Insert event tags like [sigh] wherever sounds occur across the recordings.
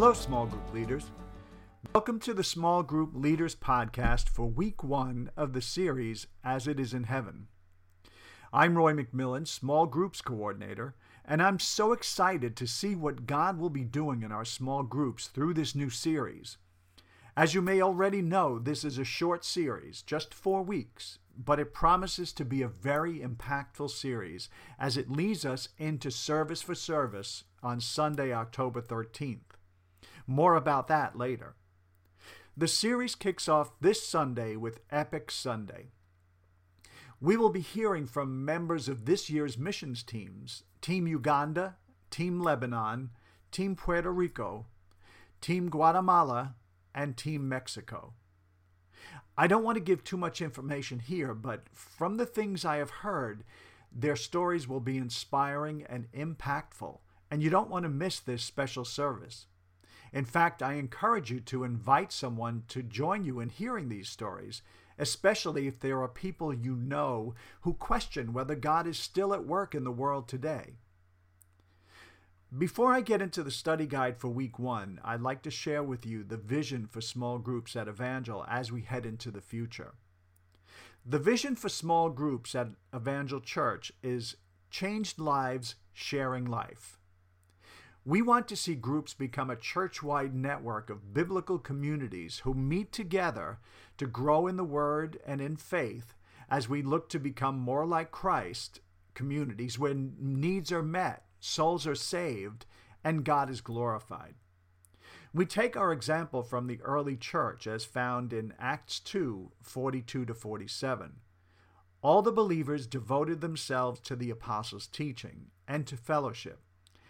Hello, small group leaders. Welcome to the Small Group Leaders Podcast for week one of the series As It Is in Heaven. I'm Roy McMillan, Small Groups Coordinator, and I'm so excited to see what God will be doing in our small groups through this new series. As you may already know, this is a short series, just four weeks, but it promises to be a very impactful series as it leads us into service for service on Sunday, October 13th. More about that later. The series kicks off this Sunday with Epic Sunday. We will be hearing from members of this year's missions teams Team Uganda, Team Lebanon, Team Puerto Rico, Team Guatemala, and Team Mexico. I don't want to give too much information here, but from the things I have heard, their stories will be inspiring and impactful, and you don't want to miss this special service. In fact, I encourage you to invite someone to join you in hearing these stories, especially if there are people you know who question whether God is still at work in the world today. Before I get into the study guide for week one, I'd like to share with you the vision for small groups at Evangel as we head into the future. The vision for small groups at Evangel Church is changed lives, sharing life. We want to see groups become a church wide network of biblical communities who meet together to grow in the Word and in faith as we look to become more like Christ, communities where needs are met souls are saved, and God is glorified. We take our example from the early church as found in Acts 2 42 to 47. All the believers devoted themselves to the apostles' teaching, and to fellowship,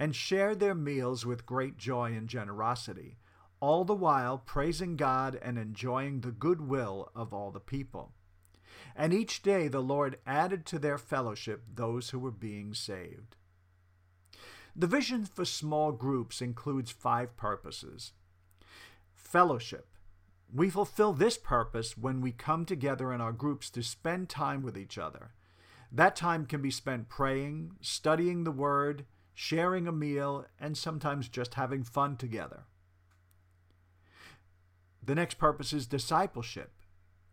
and shared their meals with great joy and generosity, all the while praising God and enjoying the goodwill of all the people. And each day the Lord added to their fellowship those who were being saved. The vision for small groups includes five purposes. Fellowship. We fulfill this purpose when we come together in our groups to spend time with each other. That time can be spent praying, studying the Word, sharing a meal, and sometimes just having fun together. The next purpose is discipleship.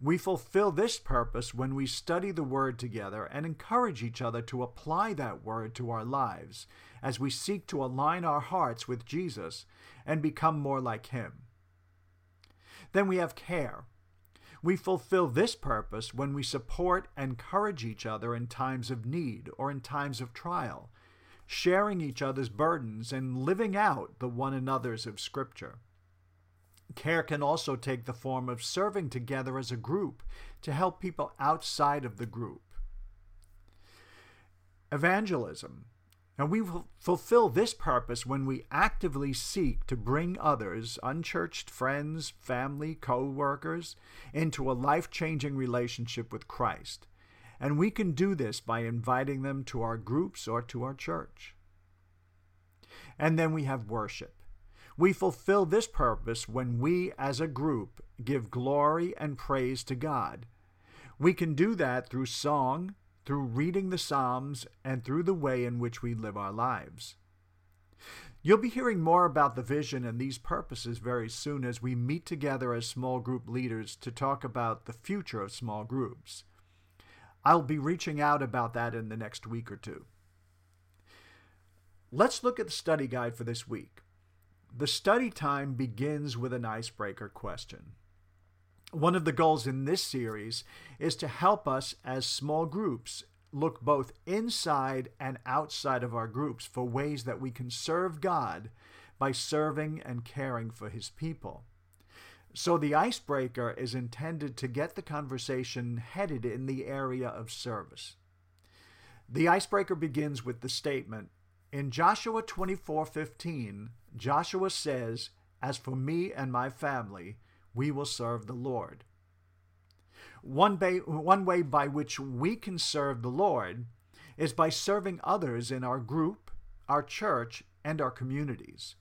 We fulfill this purpose when we study the Word together and encourage each other to apply that Word to our lives as we seek to align our hearts with Jesus and become more like Him. Then we have care. We fulfill this purpose when we support and encourage each other in times of need or in times of trial, sharing each other's burdens and living out the one another's of Scripture. Care can also take the form of serving together as a group to help people outside of the group. Evangelism. And we will fulfill this purpose when we actively seek to bring others, unchurched friends, family, co workers, into a life changing relationship with Christ. And we can do this by inviting them to our groups or to our church. And then we have worship. We fulfill this purpose when we, as a group, give glory and praise to God. We can do that through song, through reading the Psalms, and through the way in which we live our lives. You'll be hearing more about the vision and these purposes very soon as we meet together as small group leaders to talk about the future of small groups. I'll be reaching out about that in the next week or two. Let's look at the study guide for this week. The study time begins with an icebreaker question. One of the goals in this series is to help us as small groups look both inside and outside of our groups for ways that we can serve God by serving and caring for His people. So the icebreaker is intended to get the conversation headed in the area of service. The icebreaker begins with the statement in Joshua 24:15, Joshua says, As for me and my family, we will serve the Lord. One way, one way by which we can serve the Lord is by serving others in our group, our church, and our communities.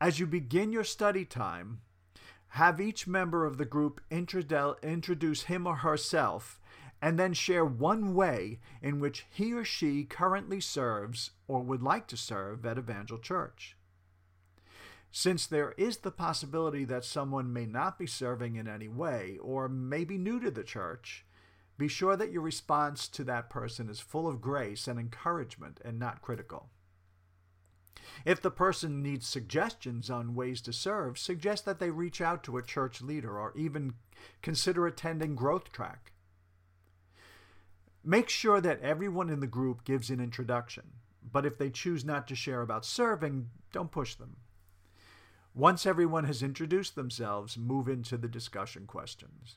As you begin your study time, have each member of the group introduce him or herself and then share one way in which he or she currently serves or would like to serve at Evangel Church. Since there is the possibility that someone may not be serving in any way or may be new to the church, be sure that your response to that person is full of grace and encouragement and not critical. If the person needs suggestions on ways to serve, suggest that they reach out to a church leader or even consider attending Growth Track. Make sure that everyone in the group gives an introduction, but if they choose not to share about serving, don't push them. Once everyone has introduced themselves, move into the discussion questions.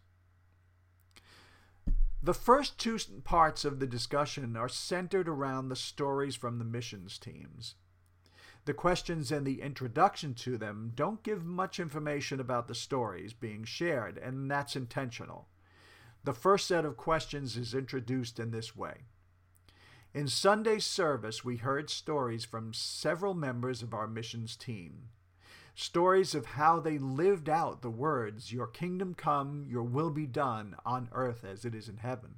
The first two parts of the discussion are centered around the stories from the missions teams. The questions and the introduction to them don't give much information about the stories being shared, and that's intentional. The first set of questions is introduced in this way. In Sunday's service, we heard stories from several members of our missions team. Stories of how they lived out the words, Your kingdom come, your will be done, on earth as it is in heaven.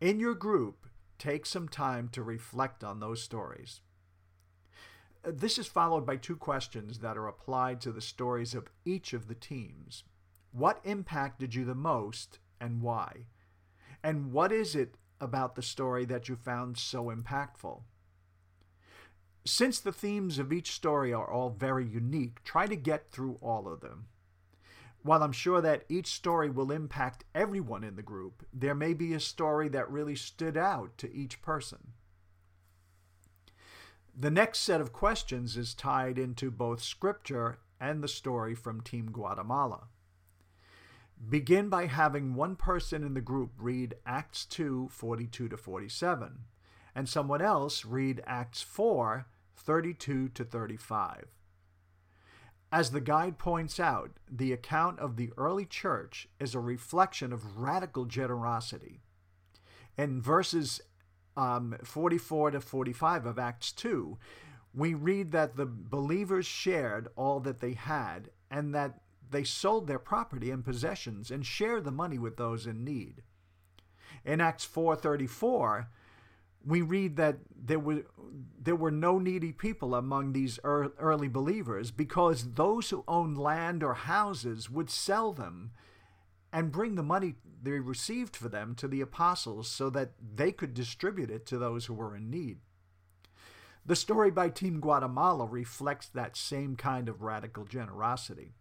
In your group, take some time to reflect on those stories. This is followed by two questions that are applied to the stories of each of the teams. What impacted you the most and why? And what is it about the story that you found so impactful? Since the themes of each story are all very unique, try to get through all of them. While I'm sure that each story will impact everyone in the group, there may be a story that really stood out to each person. The next set of questions is tied into both scripture and the story from Team Guatemala. Begin by having one person in the group read Acts 2 42 to 47, and someone else read Acts 4 32 to 35. As the guide points out, the account of the early church is a reflection of radical generosity. In verses um, 44 to 45 of Acts 2, we read that the believers shared all that they had and that they sold their property and possessions and shared the money with those in need. In Acts 4:34, we read that there were there were no needy people among these early believers because those who owned land or houses would sell them and bring the money they received for them to the apostles so that they could distribute it to those who were in need. The story by Team Guatemala reflects that same kind of radical generosity.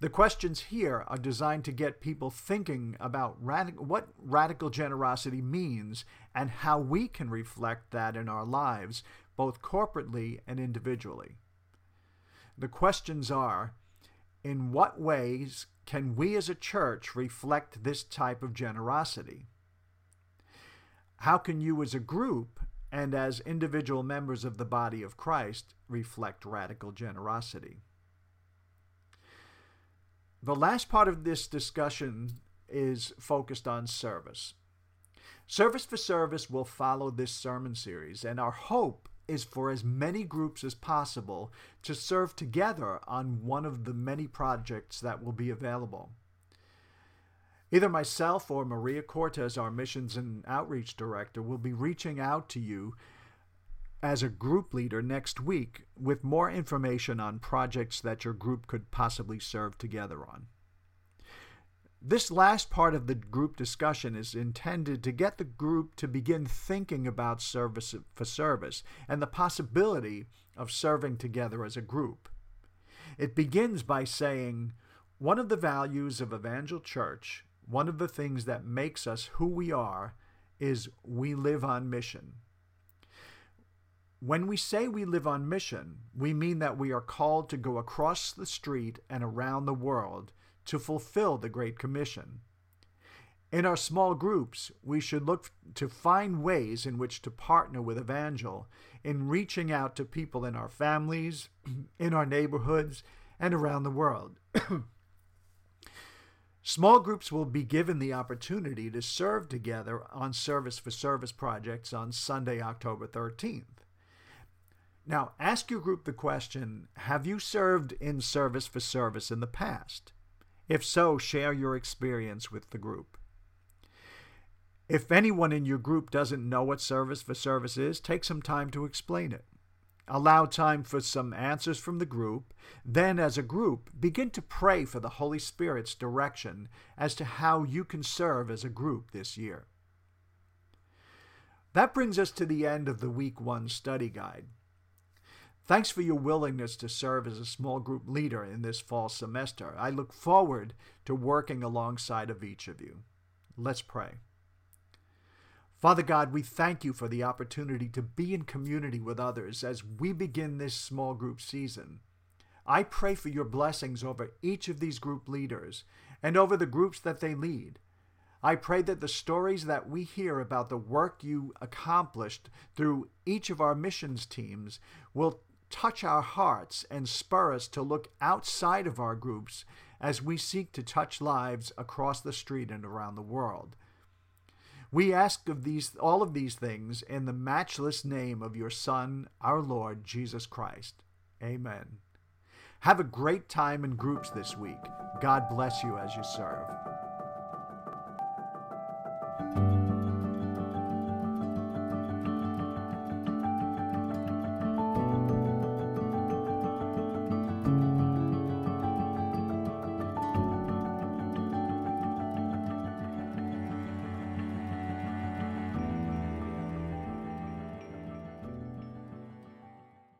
The questions here are designed to get people thinking about what radical generosity means and how we can reflect that in our lives, both corporately and individually. The questions are In what ways can we as a church reflect this type of generosity? How can you as a group and as individual members of the body of Christ reflect radical generosity? The last part of this discussion is focused on service. Service for Service will follow this sermon series, and our hope is for as many groups as possible to serve together on one of the many projects that will be available. Either myself or Maria Cortez, our Missions and Outreach Director, will be reaching out to you as a group leader next week with more information on projects that your group could possibly serve together on. This last part of the group discussion is intended to get the group to begin thinking about service for service and the possibility of serving together as a group. It begins by saying, one of the values of Evangel Church, one of the things that makes us who we are, is we live on mission. When we say we live on mission, we mean that we are called to go across the street and around the world to fulfill the Great Commission. In our small groups, we should look to find ways in which to partner with Evangel in reaching out to people in our families, [clears throat] in our neighborhoods, and around the world. [clears throat] Small groups will be given the opportunity to serve together on Service for Service projects on Sunday, October 13th. Now, ask your group the question Have you served in Service for Service in the past? If so, share your experience with the group. If anyone in your group doesn't know what Service for Service is, take some time to explain it. Allow time for some answers from the group. Then, as a group, begin to pray for the Holy Spirit's direction as to how you can serve as a group this year. That brings us to the end of the Week 1 study guide. Thanks for your willingness to serve as a small group leader in this fall semester. I look forward to working alongside of each of you. Let's pray. Father God, we thank you for the opportunity to be in community with others as we begin this small group season. I pray for your blessings over each of these group leaders and over the groups that they lead. I pray that the stories that we hear about the work you accomplished through each of our missions teams will touch our hearts and spur us to look outside of our groups as we seek to touch lives across the street and around the world. We ask of these all of these things in the matchless name of your Son, our Lord Jesus Christ. Amen. Have a great time in groups this week. God bless you as you serve.